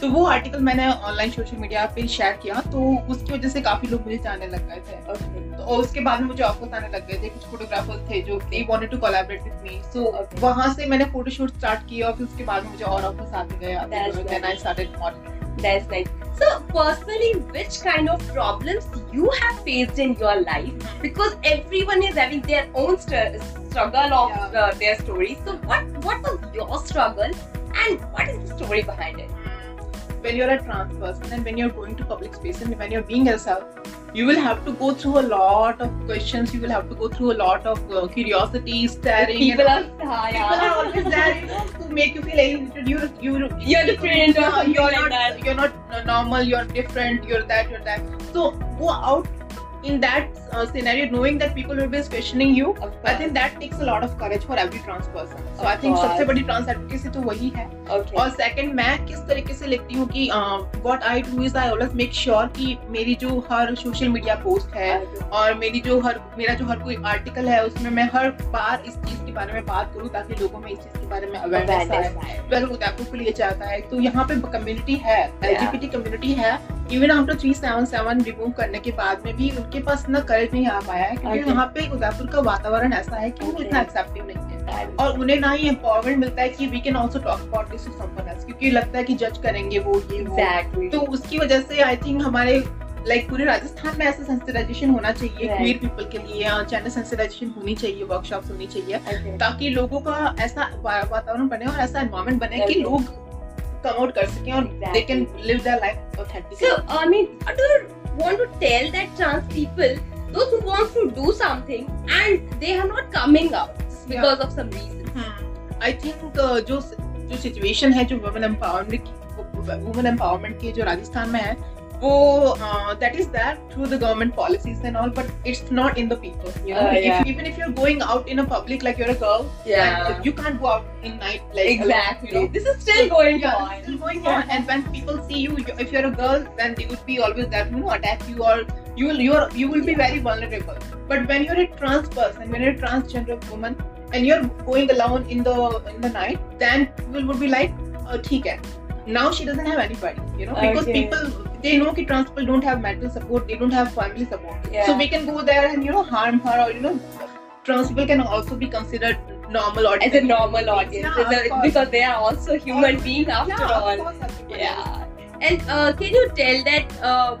तो वो आर्टिकल मैंने ऑनलाइन सोशल मीडिया पे शेयर किया तो उसकी वजह से काफ़ी लोग मुझे जानने लग गए थे Okay. तो और उसके बाद में मुझे ऑफर्स आने लग गए थे कुछ फोटोग्राफर्स थे जो they wanted to collaborate with me so. वहाँ से मैंने फोटोशूट स्टार्ट किया और फिर उसके बाद में मुझे और ऑफर्स आते गए then I started modelling That's nice. So personally, which kind of problems you have faced in your life? Because everyone is having their own st- struggle of Yeah. uh, their story. So what what was your struggle, and what is the story behind it? When you're a trans person and when you're going to public space and when you're being yourself, you will have to go through a lot of questions. You will have to go through a lot of uh, curiosity, staring. People are, ah, People are yeah. always there, you know, to make you feel alienated. You're you're You're different or Yeah, something you're like not that. you're not uh, normal. You're different. You're that. You're that. So go out in that uh, scenario, knowing that people will be questioning you. I think that takes a lot of courage for every trans person. So Of I think सबसे बड़ी trans advocacy तो वही है. Okay. और second मैं किस तरीके से लिखती हूँ कि what I do is I always make sure कि मेरी जो हर सोशल मीडिया पोस्ट है और मेरी जो हर मेरा जो हर कोई आर्टिकल है उसमें मैं हर बार इस चीज़ के बारे में बात करूँ ताकि लोगों में इस चीज़ के बारे में अवेयरनेस आए Awareness आए. उदयपुर को लिए जाता है तो यहाँ पे कम्युनिटी है. एलजीबीटी कम्युनिटी है even after three seven seven remove करने के बाद में भी उनके पास इतना करेज नहीं आ पाया है क्योंकि Okay. यहाँ पे उदयपुर का वातावरण ऐसा है कि वो इतना एक्सेप्टिव नहीं है और उन्हें ना ही एम्पावरमेंट मिलता है कि we can also talk about this too क्योंकि लगता है कि जज करेंगे वो ये वो Exactly. तो उसकी वजह से आई थिंक हमारे लाइक पूरे राजस्थान में ऐसा सेंसिटाइजेशन होना चाहिए Right. क्वीर पीपल के लिए जेंडर सेंसिटाइजेशन होनी चाहिए वर्कशॉप्स होनी चाहिए Okay. ताकि लोगों का ऐसा वातावरण बने और ऐसा एनवायरमेंट बने कि Okay. लोग कम आउट कर सकें और they can live their life authentically I mean, what do you want to tell that trans people, those who want to do something and they are not coming out just Yeah. because of some reason? I think जो जो situation है जो women empowerment की women empowerment की जो राजस्थान में है वो that is that through the government policies and all but it's not in the people you know Uh, yeah. Even if you are going out in a public like you're a girl and you can't go out in night like exactly. alone, you know. This is still going yeah, on. it's still going on. And when people see you, you- if you're a girl, then they would be always there to you will you are you will be very vulnerable. But when you're a trans person, when you're a transgender woman, and you're going alone in the in the night, then people would be like, oh, okay. Now she doesn't have anybody, you know, because okay. people they know that trans people don't have mental support, they don't have family support. Yeah. So we can go there and you know harm her or you know trans people can also be considered normal audience. As a normal audience, yeah, a, because they are also human beings after yeah, all. yeah. And uh, can you tell that? Uh,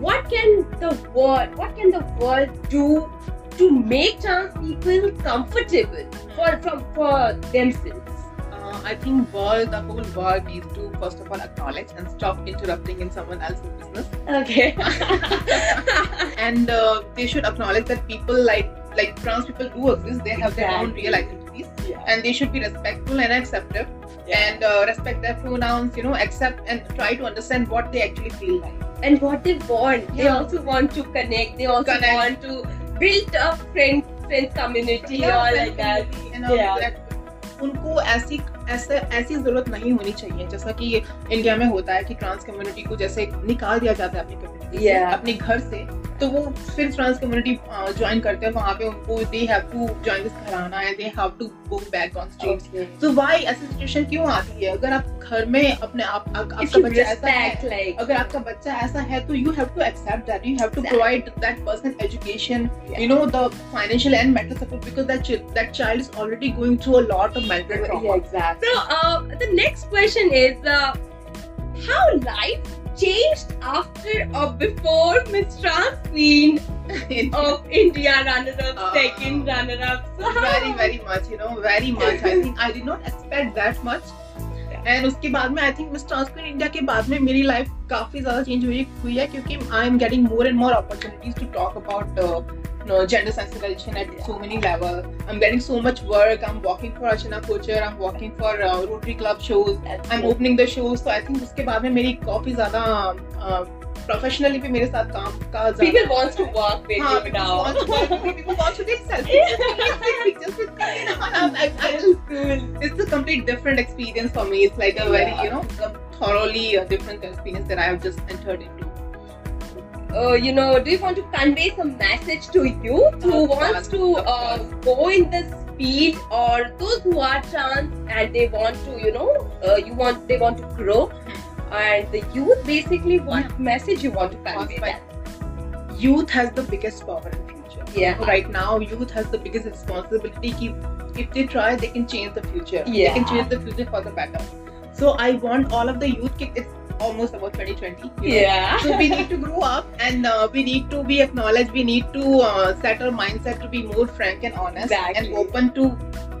what can the world, what can the world do to make trans people comfortable for from for themselves? Uh, I think world, the whole world needs to first of all acknowledge and stop interrupting in someone else's business, Okay. and uh, they should acknowledge that people like like trans people do exist. They have their own Exactly. real identities, yeah. and they should be respectful and acceptive, Yeah. and uh, respect their pronouns. You know, accept and try to understand what they actually feel like. And what they want. They Yeah. also want to connect. They also Connect. want to build a friend friend community Yeah, or like that. and all Yeah. that. उनको ऐसी ऐसे ऐसी ज़रूरत नहीं होनी चाहिए जैसा कि इंडिया में होता है कि ट्रांस कम्युनिटी को जैसे निकाल दिया जाता है अपनी कम्युनिटी से Yeah. अपने घर से तो वो फिर ट्रांस कम्युनिटी ज्वाइन करते हैं वहाँ पे उनको they have to join this gharana है they have to go back on street. तो वाई ऐसी सिचुएशन क्यों आती है अगर आप घर में अपने आप आपका बच्चा ऐसा है अगर आपका बच्चा ऐसा है तो you have to accept that you have to. Provide that person education mental support because that ch- that child is already going through a lot of mental trauma Yeah, exactly. So, uh, the next question is uh, how life changed after or before Miss Trans Queen of India runner-up, Uh, second runner-up? So, very very much you know very much i think i did not expect that much and उसके बाद में I think Miss Transparent India के बाद में मेरी life काफ़ी ज़्यादा change हुई हुई है क्योंकि I am getting more and more opportunities to talk about know, gender sensitization at so many levels. I'm getting so much work. I'm working for Archana Kochhar. I'm working for uh, Rotary Club shows. I'm opening the shows. So I think इसके बाद में मेरी काफी ज़्यादा uh, professionally भी मेरे People wants to people with to now. People wants to people wants to take selfies just It's a complete different experience for me. It's like a very, you know, thoroughly uh, different experience that I have just entered into. Uh, you know, do you want to convey some message to youth who wants to uh, go in this field or those who are trans and they want to, you know, uh, you want they want to grow and the youth basically what message you want to convey that? Youth has the biggest power in future. Yeah. Right now, youth has the biggest responsibility. Ki if they try, they can change the future. Yeah. They can change the future for the better. So I want all of the youth. It's almost about 2020. you know. Yeah. so we need to grow up and uh, we need to be acknowledged we need to uh, set our mindset to be more frank and honest Exactly. and open to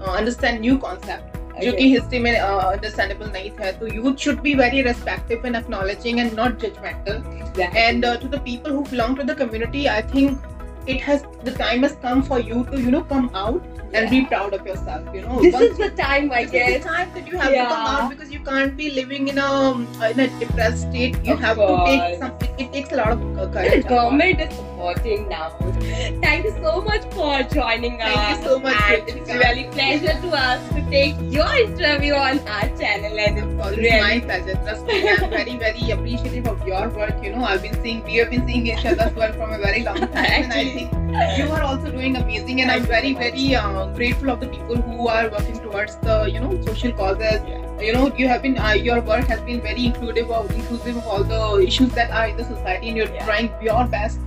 uh, understand new concept जो कि history में understandable नहीं था तो youth should be very respective and acknowledging and not judgemental Exactly. and uh, to the people who belong to the community i think it has the time has come for you to you know come out and be proud of yourself you know this Once is the time I is the time that you have to come out because you can't be living in a in a depressed state. You Of have to course. take some. It, takes a lot of uh, The courage. government is supporting now. Thank you so much for joining us. Thank you so much, And it's really pleasure to us to take your interview on our channel and it's It's really my pleasure. Trust me, I'm very, very appreciative of your work. You know, I've been seeing, we have been seeing each other's work from a very long time, and I think you are also doing amazing. And I'm very, so very uh, grateful of the people who are working towards the, you know, social causes. You know, you have been, uh, your work has been very inclusive of inclusive of all the issues that are in the society, and you're Yeah. trying your best